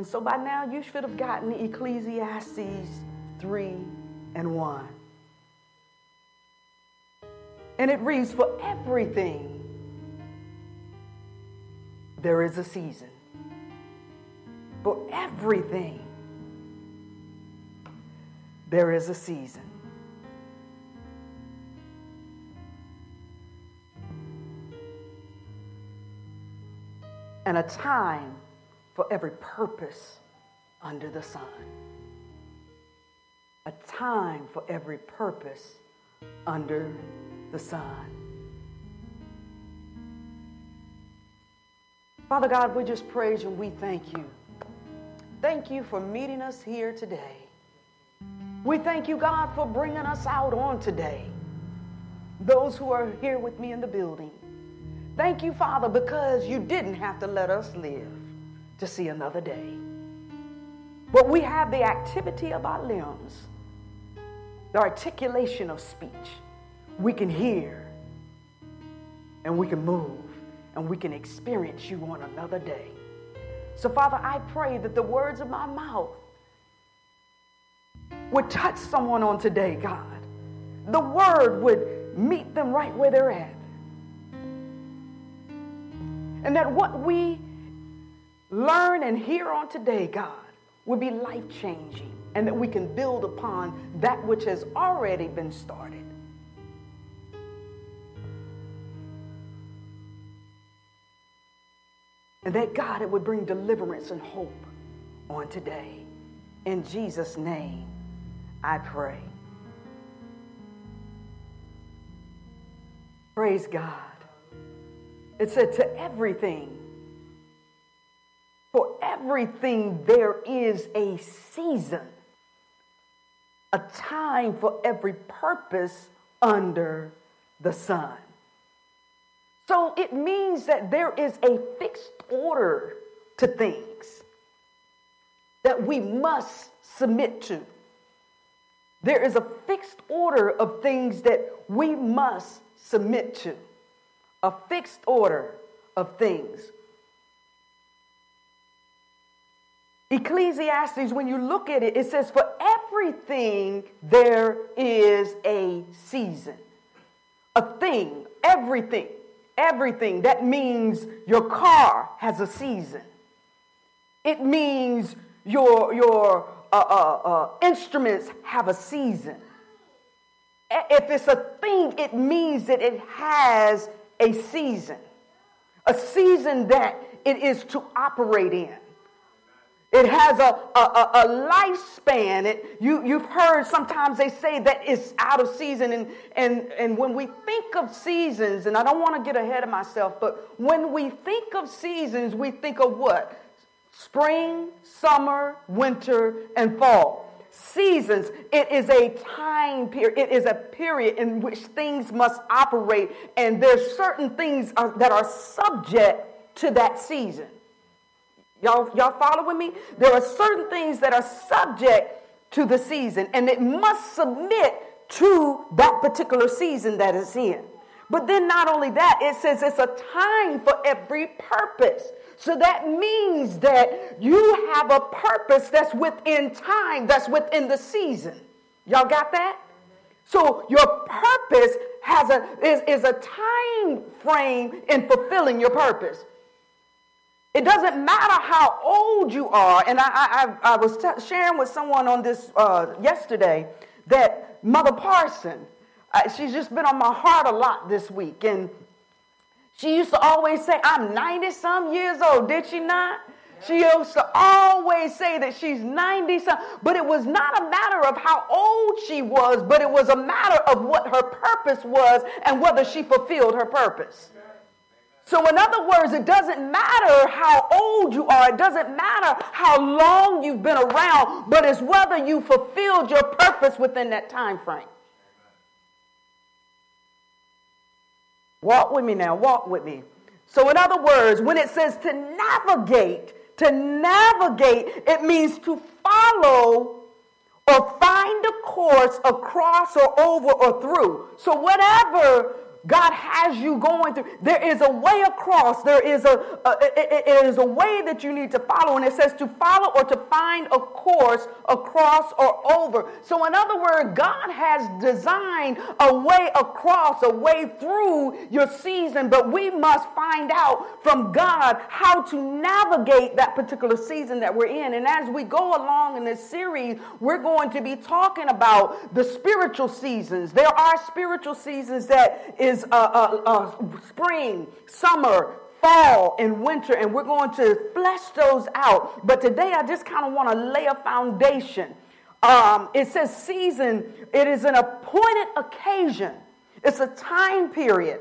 And so by now you should have gotten Ecclesiastes 3 and 1. And it reads, For everything there is a season. For everything there is a season. And a time for every purpose under the sun. A time for every purpose under the sun. Father God, we just praise you and we thank you. Thank you for meeting us here today. We thank you, God, for bringing us out on today. Those who are here with me in the building. Thank you, Father, because you didn't have to let us live to see another day. But we have the activity of our limbs, the articulation of speech. We can hear and we can move and we can experience you on another day. So, Father, I pray that the words of my mouth would touch someone on today, God. The word would meet them right where they're at. And that what we learn and hear on today, God, would be life changing and that we can build upon that which has already been started. And that God, it would bring deliverance and hope on today. In Jesus' name, I pray. Praise God. It said, to everything, for everything there is a season, a time for every purpose under the sun. So it means that there is a fixed order to things that we must submit to. There is a fixed order of things that we must submit to. A fixed order of things. Ecclesiastes, when you look at it, it says, For everything there is a season. A thing, everything. Everything. That means your car has a season. It means your, your uh, uh, uh, instruments have a season. If it's a thing, it means that it has a season, a season that it is to operate in. It has a, a, a, lifespan. It, you, you've heard sometimes they say that it's out of season. And, and, and when we think of seasons, and I don't want to get ahead of myself, but when we think of seasons, we think of what? Spring, summer, winter, and fall. Seasons, it is a time period, it is a period in which things must operate, and there's certain things are, that are subject to that season. Y'all, y'all following me? There are certain things that are subject to the season, and it must submit to that particular season that it's in. But then, not only that, it says it's a time for every purpose. So that means that you have a purpose that's within time, that's within the season. Y'all got that? So your purpose has a is, is a time frame in fulfilling your purpose. It doesn't matter how old you are. And I, I, I was t- sharing with someone on this uh, yesterday that Mother Parson, uh, she's just been on my heart a lot this week. And she used to always say, I'm 90 some years old, did she not? She used to always say that she's 90 some, but it was not a matter of how old she was, but it was a matter of what her purpose was and whether she fulfilled her purpose. So, in other words, it doesn't matter how old you are, it doesn't matter how long you've been around, but it's whether you fulfilled your purpose within that time frame. Walk with me now, walk with me. So, in other words, when it says to navigate, to navigate, it means to follow or find a course across or over or through. So, whatever God has you going through. There is a way across. There is a, a it, it is a way that you need to follow, and it says to follow or to find a course across or over. So, in other words, God has designed a way across, a way through your season, but we must find out from God how to navigate that particular season that we're in. And as we go along in this series, we're going to be talking about the spiritual seasons. There are spiritual seasons that is uh, uh, uh, spring, summer, fall, and winter, and we're going to flesh those out. But today, I just kind of want to lay a foundation. Um, it says season, it is an appointed occasion, it's a time period,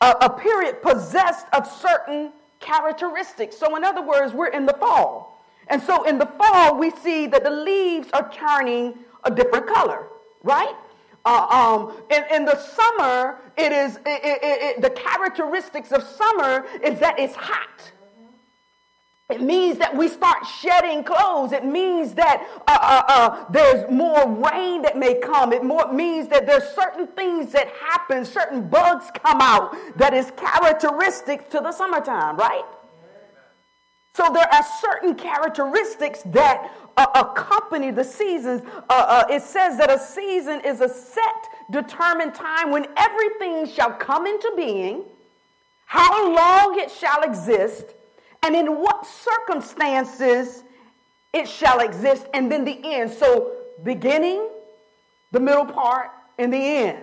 a, a period possessed of certain characteristics. So, in other words, we're in the fall. And so, in the fall, we see that the leaves are turning a different color, right? Uh, um, in, in the summer, it is it, it, it, the characteristics of summer is that it's hot. It means that we start shedding clothes. It means that uh, uh, uh, there's more rain that may come. It more, means that there's certain things that happen, certain bugs come out that is characteristic to the summertime, right? So there are certain characteristics that uh, accompany the seasons. Uh, it says that a season is a set, determined time when everything shall come into being, how long it shall exist, and in what circumstances it shall exist, and then the end. So, beginning, the middle part, and the end.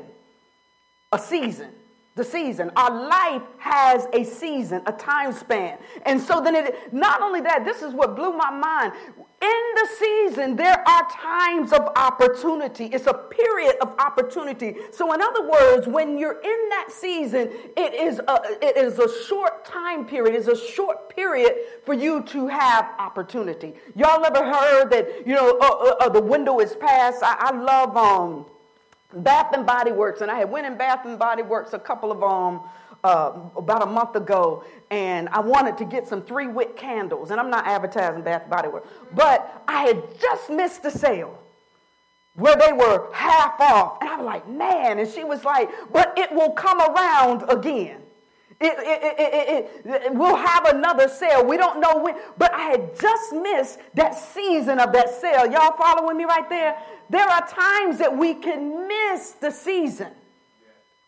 A season the season. Our life has a season, a time span. And so then it not only that, this is what blew my mind. In the season, there are times of opportunity. It's a period of opportunity. So, in other words, when you're in that season, it is a, it is a short time period. It's a short period for you to have opportunity. Y'all ever heard that, you know, uh, uh, uh, the window is past? I, I love um, Bath and Body Works, and I had went in Bath and Body Works a couple of um uh, about a month ago, and I wanted to get some three wick candles, and I'm not advertising Bath and Body Works, but I had just missed the sale where they were half off, and I was like, man, and she was like, but it will come around again. It, it, it, it, we'll have another sale. We don't know when, but I had just missed that season of that sale. Y'all following me right there? There are times that we can miss the season.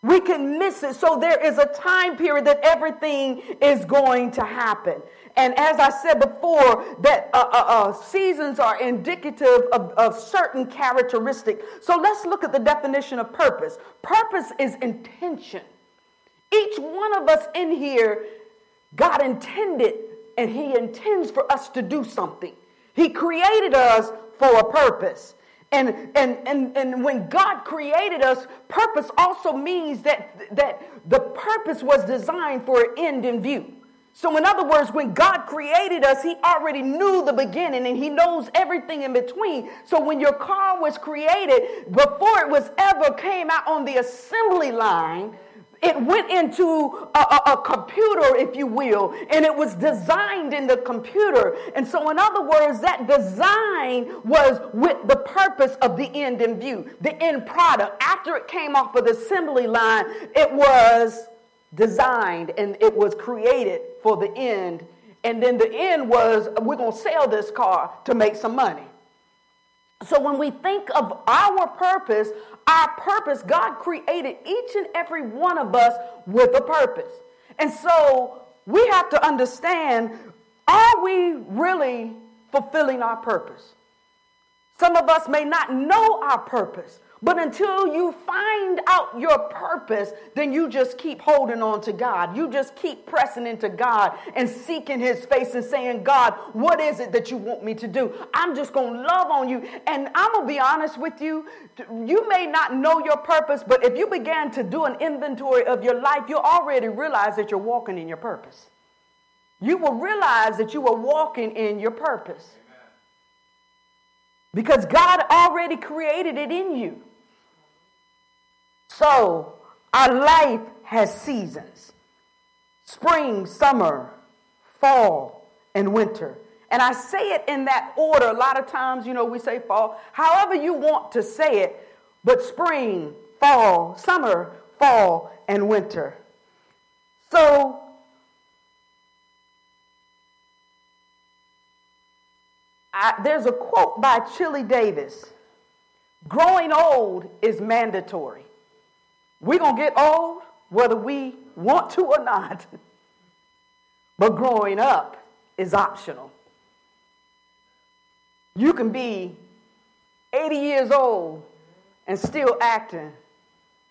We can miss it. So there is a time period that everything is going to happen. And as I said before, that uh, uh, uh, seasons are indicative of, of certain characteristics. So let's look at the definition of purpose. Purpose is intention. Each one of us in here, God intended and He intends for us to do something. He created us for a purpose. And, and, and, and when God created us, purpose also means that, that the purpose was designed for an end in view. So, in other words, when God created us, He already knew the beginning and He knows everything in between. So, when your car was created, before it was ever came out on the assembly line, it went into a, a, a, computer, if you will, and it was designed in the computer. And so, in other words, that design was with the purpose of the end in view, the end product. After it came off of the assembly line, it was designed and it was created for the end. And then the end was we're going to sell this car to make some money. So when we think of our purpose, our purpose, God created each and every one of us with a purpose. And so we have to understand are we really fulfilling our purpose? Some of us may not know our purpose. But until you find out your purpose, then you just keep holding on to God. You just keep pressing into God and seeking His face and saying, God, what is it that you want me to do? I'm just going to love on you. And I'm going to be honest with you. You may not know your purpose, but if you began to do an inventory of your life, you already realize that you're walking in your purpose. You will realize that you are walking in your purpose. Because God already created it in you. So, our life has seasons spring, summer, fall, and winter. And I say it in that order. A lot of times, you know, we say fall, however you want to say it, but spring, fall, summer, fall, and winter. So, I, there's a quote by Chili Davis Growing old is mandatory. We're going to get old whether we want to or not. but growing up is optional. You can be 80 years old and still acting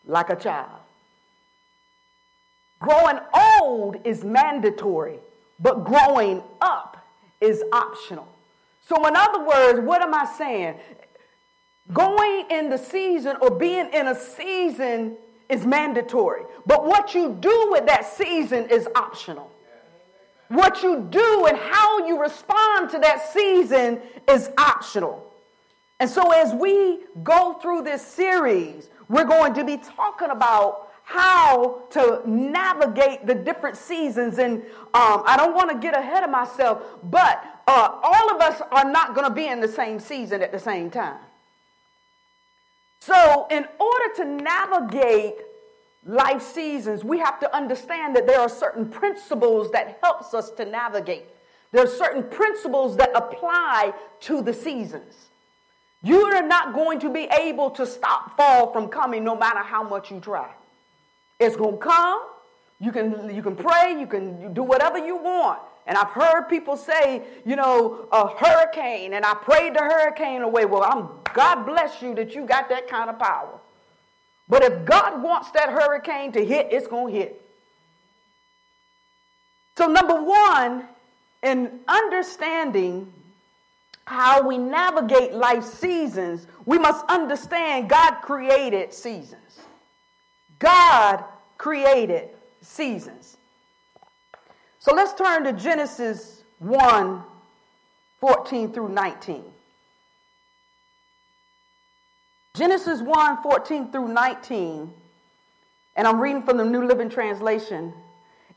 like a child. Growing old is mandatory, but growing up is optional. So, in other words, what am I saying? Going in the season or being in a season is mandatory, but what you do with that season is optional. What you do and how you respond to that season is optional. And so, as we go through this series, we're going to be talking about how to navigate the different seasons. And um, I don't want to get ahead of myself, but uh, all of us are not going to be in the same season at the same time. So, in order to navigate life seasons, we have to understand that there are certain principles that helps us to navigate. There are certain principles that apply to the seasons. You are not going to be able to stop fall from coming no matter how much you try. It's going to come. You can, you can pray, you can do whatever you want. And I've heard people say, you know, a hurricane, and I prayed the hurricane away. Well, I'm, God bless you that you got that kind of power. But if God wants that hurricane to hit, it's going to hit. So, number one, in understanding how we navigate life seasons, we must understand God created seasons. God created seasons. So let's turn to Genesis 1 14 through 19. Genesis 1 14 through 19, and I'm reading from the New Living Translation.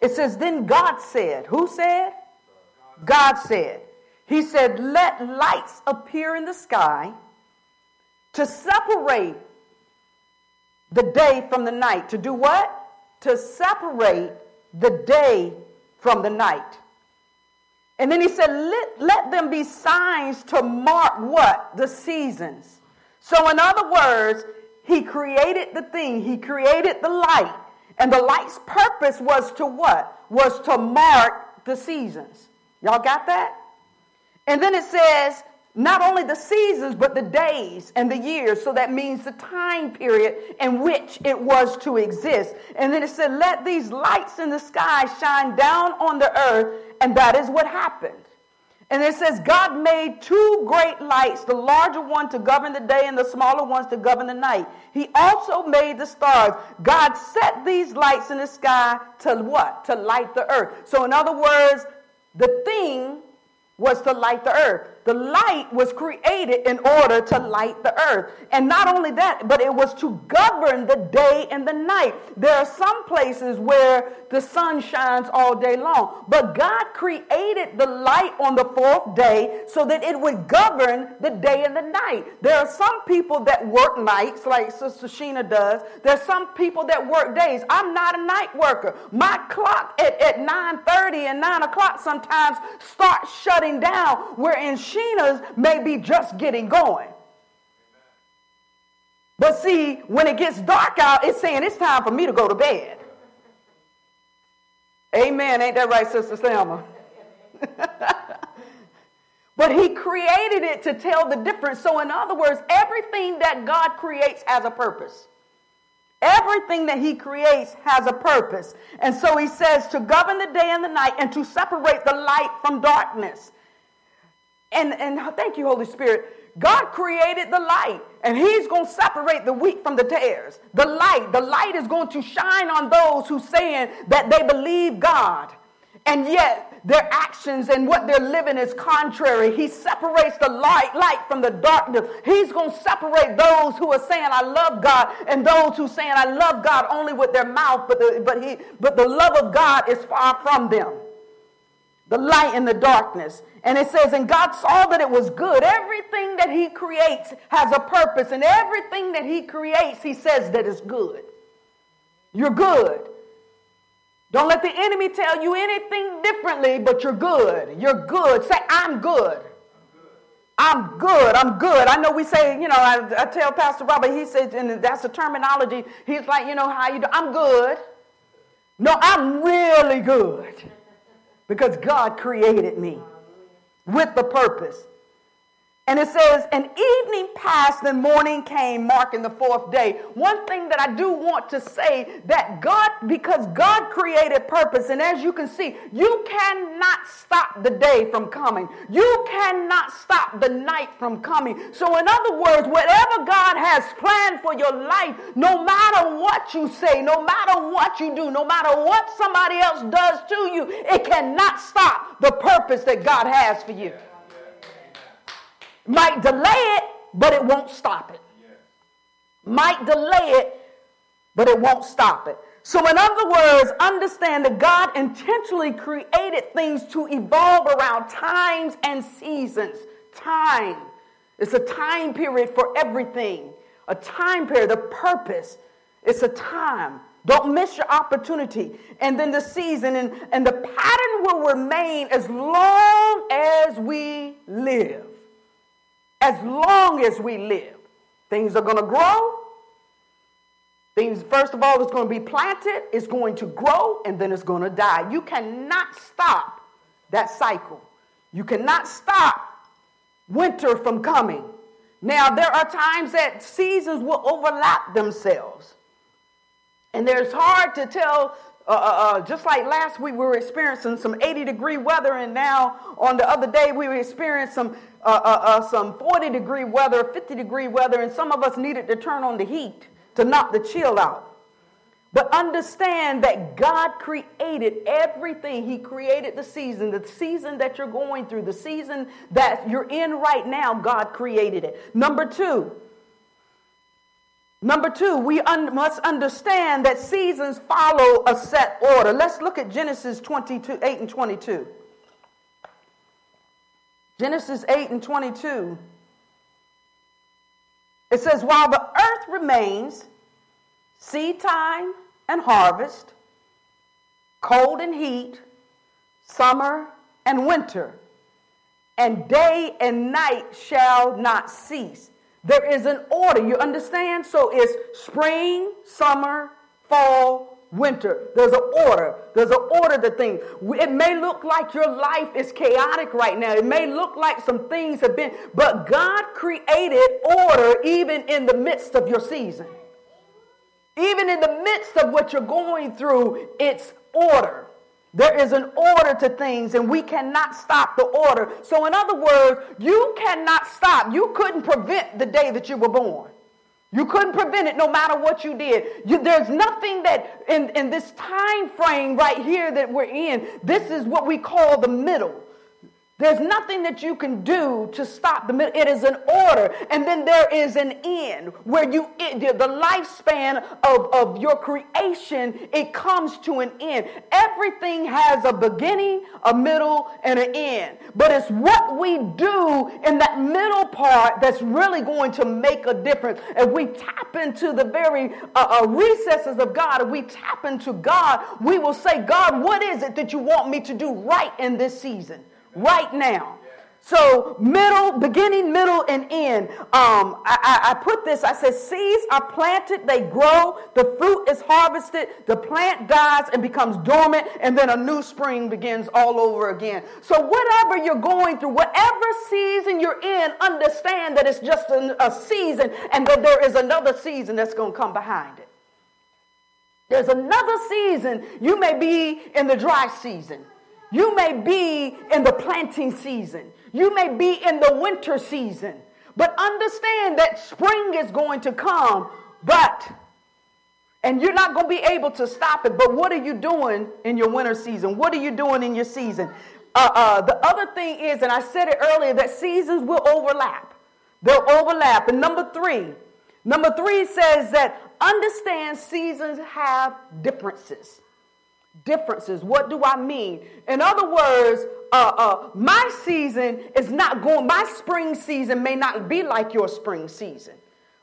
It says, Then God said, Who said? God said, he said, Let lights appear in the sky to separate the day from the night. To do what? To separate the day from the night. And then he said, let, let them be signs to mark what? The seasons. So, in other words, he created the thing, he created the light. And the light's purpose was to what? Was to mark the seasons. Y'all got that? And then it says, not only the seasons, but the days and the years. So that means the time period in which it was to exist. And then it said, Let these lights in the sky shine down on the earth. And that is what happened. And it says, God made two great lights, the larger one to govern the day and the smaller ones to govern the night. He also made the stars. God set these lights in the sky to what? To light the earth. So, in other words, the thing was to light the earth. The light was created in order to light the earth. And not only that, but it was to govern the day and the night. There are some places where the sun shines all day long, but God created the light on the fourth day so that it would govern the day and the night. There are some people that work nights, like Sister Sheena does. There's some people that work days. I'm not a night worker. My clock at, at 9.30 and 9 o'clock sometimes starts shutting down, wherein Sheena's may be just getting going. But see, when it gets dark out, it's saying it's time for me to go to bed. Amen. Ain't that right, Sister Selma? but he created it to tell the difference. So, in other words, everything that God creates has a purpose. Everything that he creates has a purpose. And so he says to govern the day and the night and to separate the light from darkness. And, and thank you, Holy Spirit. God created the light, and He's going to separate the wheat from the tares. The light, the light is going to shine on those who saying that they believe God, and yet their actions and what they're living is contrary. He separates the light, light from the darkness. He's going to separate those who are saying, I love God, and those who saying, I love God only with their mouth, but the, but he, but the love of God is far from them the light and the darkness. And it says, and God saw that it was good. Everything that He creates has a purpose, and everything that He creates, He says that is good. You're good. Don't let the enemy tell you anything differently, but you're good. You're good. Say, I'm good. I'm good. I'm good. I know we say, you know, I, I tell Pastor Robert, he says, and that's the terminology. He's like, you know, how you do? I'm good. No, I'm really good because God created me with the purpose. And it says, an evening passed and morning came, marking the fourth day. One thing that I do want to say that God, because God created purpose, and as you can see, you cannot stop the day from coming. You cannot stop the night from coming. So, in other words, whatever God has planned for your life, no matter what you say, no matter what you do, no matter what somebody else does to you, it cannot stop the purpose that God has for you. Might delay it, but it won't stop it. Might delay it, but it won't stop it. So, in other words, understand that God intentionally created things to evolve around times and seasons. Time. It's a time period for everything, a time period, a purpose. It's a time. Don't miss your opportunity. And then the season and, and the pattern will remain as long as we live as long as we live. Things are going to grow. Things, first of all, it's going to be planted, it's going to grow, and then it's going to die. You cannot stop that cycle. You cannot stop winter from coming. Now, there are times that seasons will overlap themselves. And there's hard to tell, uh, uh, uh just like last week we were experiencing some 80 degree weather, and now on the other day we were experiencing some uh, uh, uh, some 40 degree weather, 50 degree weather, and some of us needed to turn on the heat to knock the chill out. But understand that God created everything. He created the season, the season that you're going through, the season that you're in right now, God created it. Number two, Number two, we un- must understand that seasons follow a set order. Let's look at Genesis 22, 8 and 22. Genesis 8 and 22. It says, While the earth remains, seed time and harvest, cold and heat, summer and winter, and day and night shall not cease. There is an order, you understand? So it's spring, summer, fall, winter. There's an order. There's an order to things. It may look like your life is chaotic right now. It may look like some things have been, but God created order even in the midst of your season. Even in the midst of what you're going through, it's order. There is an order to things, and we cannot stop the order. So, in other words, you cannot stop. You couldn't prevent the day that you were born. You couldn't prevent it no matter what you did. You, there's nothing that in, in this time frame right here that we're in, this is what we call the middle. There's nothing that you can do to stop the middle. It is an order. And then there is an end where you, the lifespan of, of your creation, it comes to an end. Everything has a beginning, a middle, and an end. But it's what we do in that middle part that's really going to make a difference. If we tap into the very uh, uh, recesses of God, if we tap into God, we will say, God, what is it that you want me to do right in this season? Right now. So, middle, beginning, middle, and end. Um, I, I, I, put this, I said, seeds are planted, they grow, the fruit is harvested, the plant dies and becomes dormant, and then a new spring begins all over again. So, whatever you're going through, whatever season you're in, understand that it's just a, a season and that there is another season that's going to come behind it. There's another season. You may be in the dry season. You may be in the planting season. You may be in the winter season. But understand that spring is going to come, but, and you're not going to be able to stop it. But what are you doing in your winter season? What are you doing in your season? Uh, uh, the other thing is, and I said it earlier, that seasons will overlap. They'll overlap. And number three, number three says that understand seasons have differences differences. What do I mean? In other words, uh, uh, my season is not going, my spring season may not be like your spring season.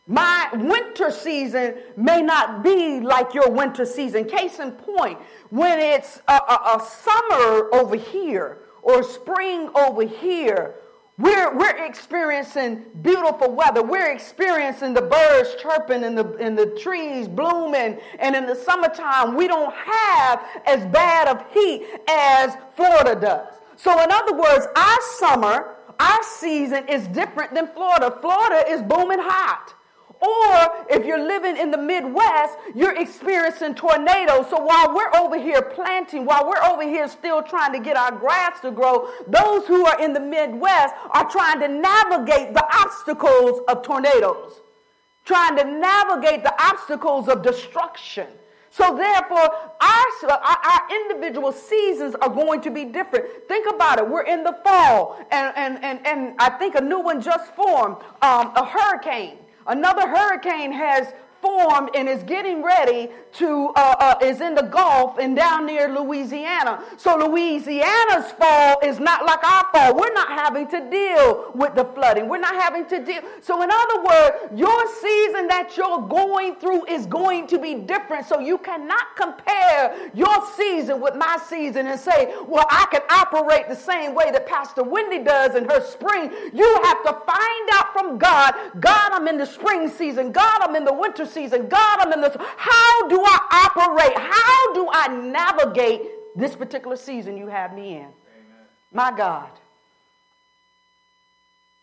My winter season may not be like your winter season. Case in point, when it's a, a, a summer over here or spring over here, we're, we're experiencing beautiful weather. We're experiencing the birds chirping and the, and the trees blooming. And in the summertime, we don't have as bad of heat as Florida does. So, in other words, our summer, our season is different than Florida. Florida is booming hot. Or if you're living in the Midwest, you're experiencing tornadoes. So while we're over here planting, while we're over here still trying to get our grass to grow, those who are in the Midwest are trying to navigate the obstacles of tornadoes, trying to navigate the obstacles of destruction. So therefore, our, our, individual seasons are going to be different. Think about it. We're in the fall, and, and, and, and I think a new one just formed, um, a hurricane. Another hurricane has formed and is getting ready to, uh, uh, is in the Gulf and down near Louisiana. So Louisiana's fall is not like our fall. We're not having to deal with the flooding. We're not having to deal. So, in other words, your season that you're going through is going to be different. So, you cannot compare your season with my season and say, well, I can operate the same way that Pastor Wendy does in her spring. You have to find out from God God, I'm in the spring season. God, I'm in the winter season. God, I'm in this. How do I operate? How do I navigate this particular season you have me in? Amen. My God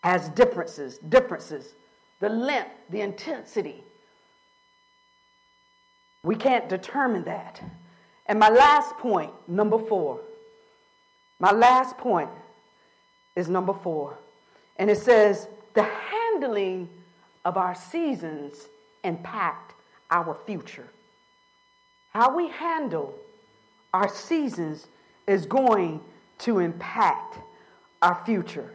has differences, differences, the length, the intensity. We can't determine that. And my last point, number four, my last point is number four. And it says, the handling of our seasons impact our future. How we handle our seasons is going to impact our future.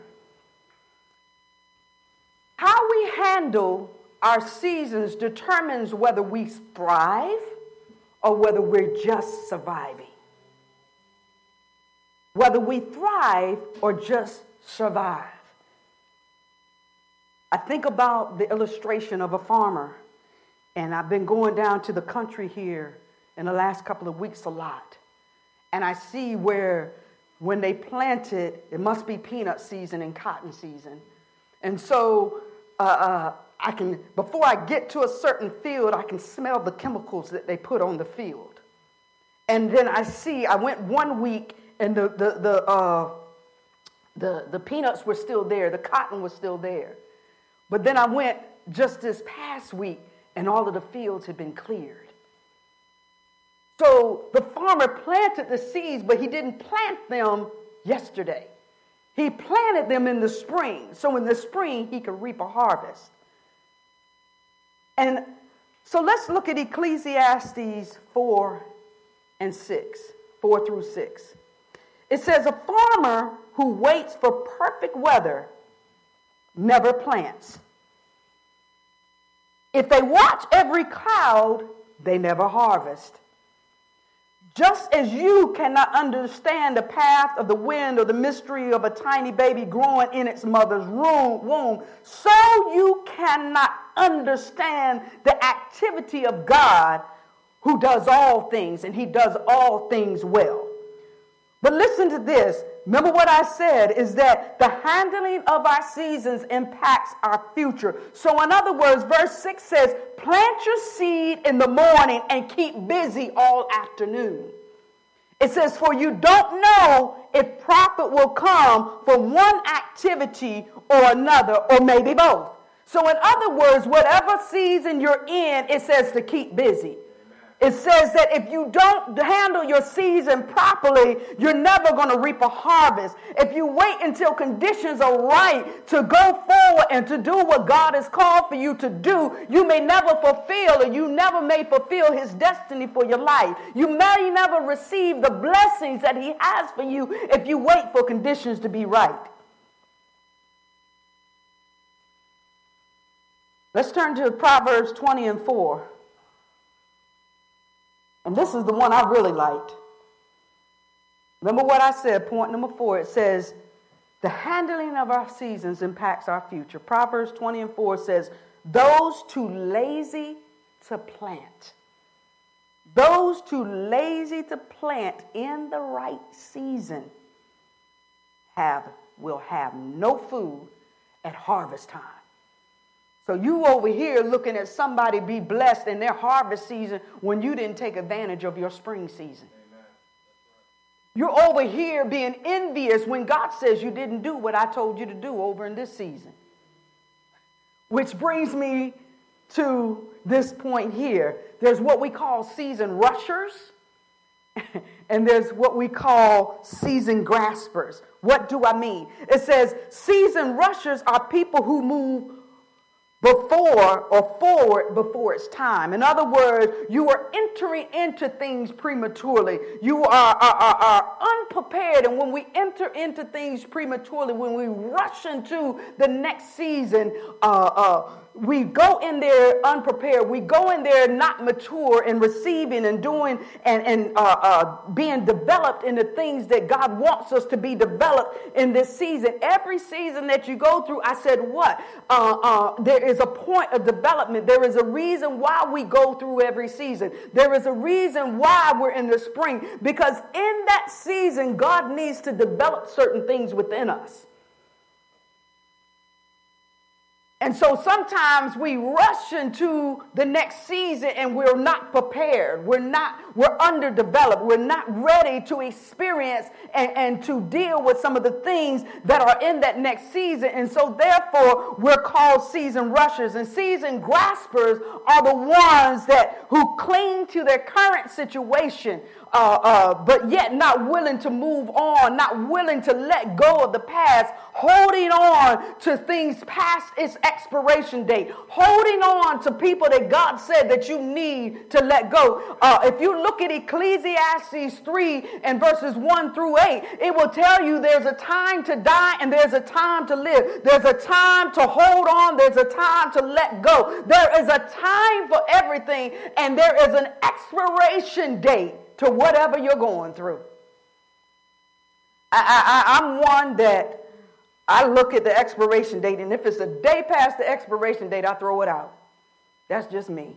How we handle our seasons determines whether we thrive or whether we're just surviving. Whether we thrive or just survive. I think about the illustration of a farmer and I've been going down to the country here in the last couple of weeks a lot. And I see where when they planted, it must be peanut season and cotton season. And so uh, uh, I can, before I get to a certain field, I can smell the chemicals that they put on the field. And then I see, I went one week and the, the, the, uh, the, the peanuts were still there, the cotton was still there. But then I went just this past week and all of the fields had been cleared. So the farmer planted the seeds, but he didn't plant them yesterday. He planted them in the spring. So in the spring, he could reap a harvest. And so let's look at Ecclesiastes 4 and 6, 4 through 6. It says, A farmer who waits for perfect weather never plants if they watch every cloud, they never harvest. Just as you cannot understand the path of the wind or the mystery of a tiny baby growing in its mother's womb, so you cannot understand the activity of God who does all things, and He does all things well. But listen to this Remember what I said is that the handling of our seasons impacts our future. So, in other words, verse 6 says, Plant your seed in the morning and keep busy all afternoon. It says, For you don't know if profit will come from one activity or another, or maybe both. So, in other words, whatever season you're in, it says to keep busy. It says that if you don't handle your season properly, you're never going to reap a harvest. If you wait until conditions are right to go forward and to do what God has called for you to do, you may never fulfill or you never may fulfill his destiny for your life. You may never receive the blessings that he has for you if you wait for conditions to be right. Let's turn to Proverbs 20 and 4. And this is the one I really liked. Remember what I said, point number four. It says, the handling of our seasons impacts our future. Proverbs 20 and 4 says, those too lazy to plant. Those too lazy to plant in the right season have will have no food at harvest time. So you over here looking at somebody be blessed in their harvest season when you didn't take advantage of your spring season. You're over here being envious when God says you didn't do what I told you to do over in this season. Which brings me to this point here. There's what we call season rushers, and there's what we call season graspers. What do I mean? It says season rushers are people who move before or forward before it's time. In other words, you are entering into things prematurely. You are, are, are, are, unprepared. And when we enter into things prematurely, when we rush into the next season, uh, uh, we go in there unprepared. We go in there not mature and receiving and doing and, and uh, uh, being developed in the things that God wants us to be developed in this season. Every season that you go through, I said, what? Uh, uh there is a point of development. There is a reason why we go through every season. There is a reason why we're in the spring because in that season, God needs to develop certain things within us. And so sometimes we rush into the next season and we're not prepared. We're not, we're underdeveloped. We're not ready to experience and, and to deal with some of the things that are in that next season. And so therefore we're called season rushers. And season graspers are the ones that who cling to their current situation uh, uh, but yet not willing to move on, not willing to let go of the past, holding on to things past its expiration date, holding on to people that God said that you need to let go. Uh, if you look at Ecclesiastes 3 and verses 1 through 8, it will tell you there's a time to die and there's a time to live. There's a time to hold on, there's a time to let go. There is a time for everything, and there is an expiration date to whatever you're going through. I, I'm one that I look at the expiration date, and if it's a day past the expiration date, I throw it out. That's just me.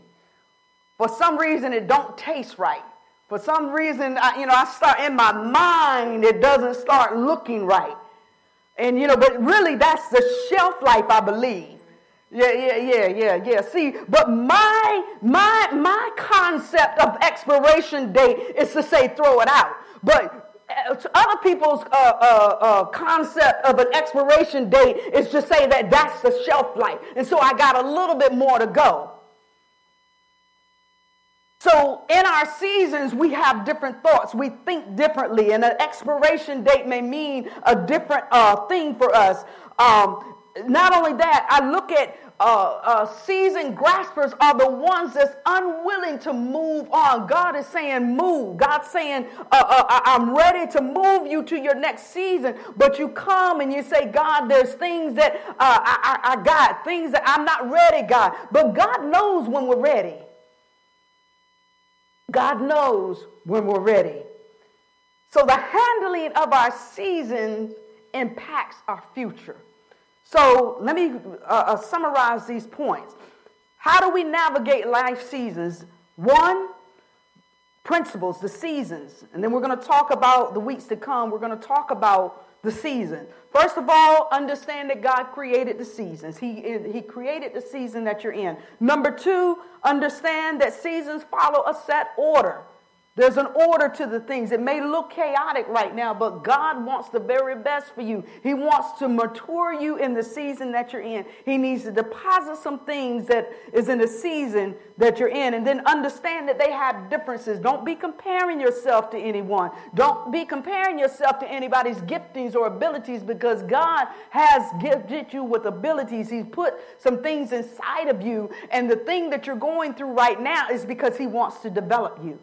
For some reason, it don't taste right. For some reason, I, you know, I start in my mind, it doesn't start looking right. And, you know, but really, that's the shelf life, I believe. Yeah, yeah, yeah, yeah, yeah. See, but my my my concept of expiration date is to say throw it out. But uh, other people's uh, uh, uh, concept of an expiration date is to say that that's the shelf life. And so I got a little bit more to go. So in our seasons, we have different thoughts. We think differently, and an expiration date may mean a different uh, thing for us. Um, not only that, I look at uh, uh, seasoned graspers are the ones that's unwilling to move on. God is saying, move. God's saying, uh, uh I'm ready to move you to your next season. But you come and you say, God, there's things that uh, I, I, I got, things that I'm not ready, God. But God knows when we're ready. God knows when we're ready. So the handling of our seasons impacts our future. So let me uh, uh, summarize these points. How do we navigate life seasons? One, principles, the seasons. And then we're going to talk about the weeks to come. We're going to talk about the season. First of all, understand that God created the seasons. He, he created the season that you're in. Number two, understand that seasons follow a set order. There's an order to the things. It may look chaotic right now, but God wants the very best for you. He wants to mature you in the season that you're in. He needs to deposit some things that is in the season that you're in. And then understand that they have differences. Don't be comparing yourself to anyone. Don't be comparing yourself to anybody's giftings or abilities because God has gifted you with abilities. He's put some things inside of you. And the thing that you're going through right now is because He wants to develop you.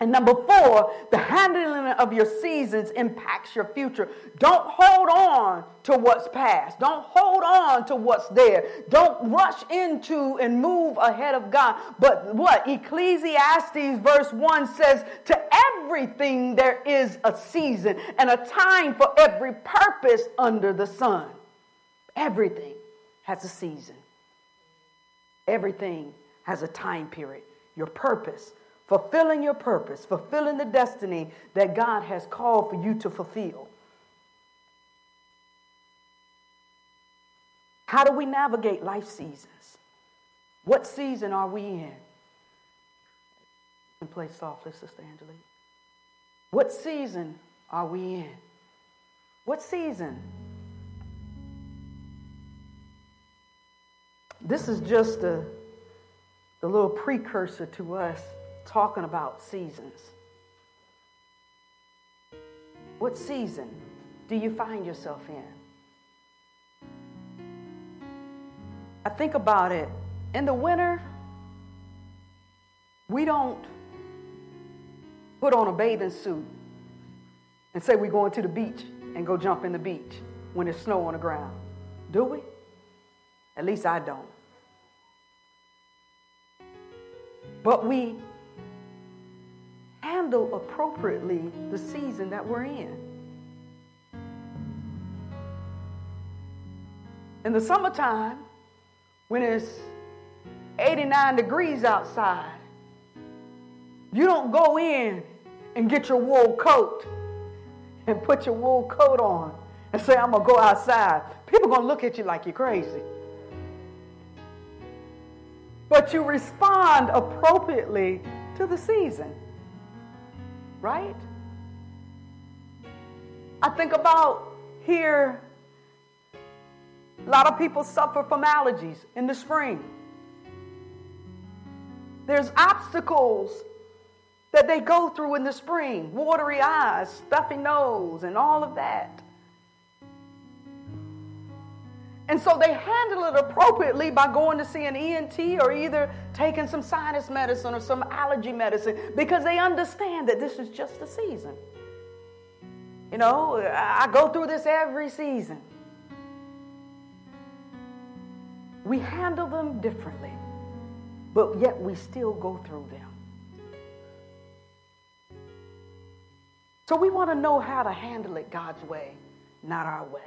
And number four, the handling of your seasons impacts your future. Don't hold on to what's past. Don't hold on to what's there. Don't rush into and move ahead of God. But what? Ecclesiastes verse 1 says, To everything there is a season and a time for every purpose under the sun. Everything has a season. Everything has a time period. Your purpose, fulfilling your purpose, fulfilling the destiny that God has called for you to fulfill. How do we navigate life seasons? What season are we in? And play softly, Sister Angelique. What season are we in? What season? This is just a, a little precursor to us talking about seasons. What season do you find yourself in? I think about it. In the winter, we don't put on a bathing suit and say we're going to the beach and go jump in the beach when there's snow on the ground. Do we? At least I don't. But we handle appropriately the season that we're in. In the summertime, when it's 89 degrees outside, you don't go in and get your wool coat and put your wool coat on and say, I'm going to go outside. People going to look at you like you're crazy. But you respond appropriately to the season, right? I think about here, a lot of people suffer from allergies in the spring. There's obstacles that they go through in the spring watery eyes, stuffy nose, and all of that. And so they handle it appropriately by going to see an ENT or either taking some sinus medicine or some allergy medicine because they understand that this is just a season. You know, I go through this every season. We handle them differently, but yet we still go through them. So we want to know how to handle it God's way, not our way.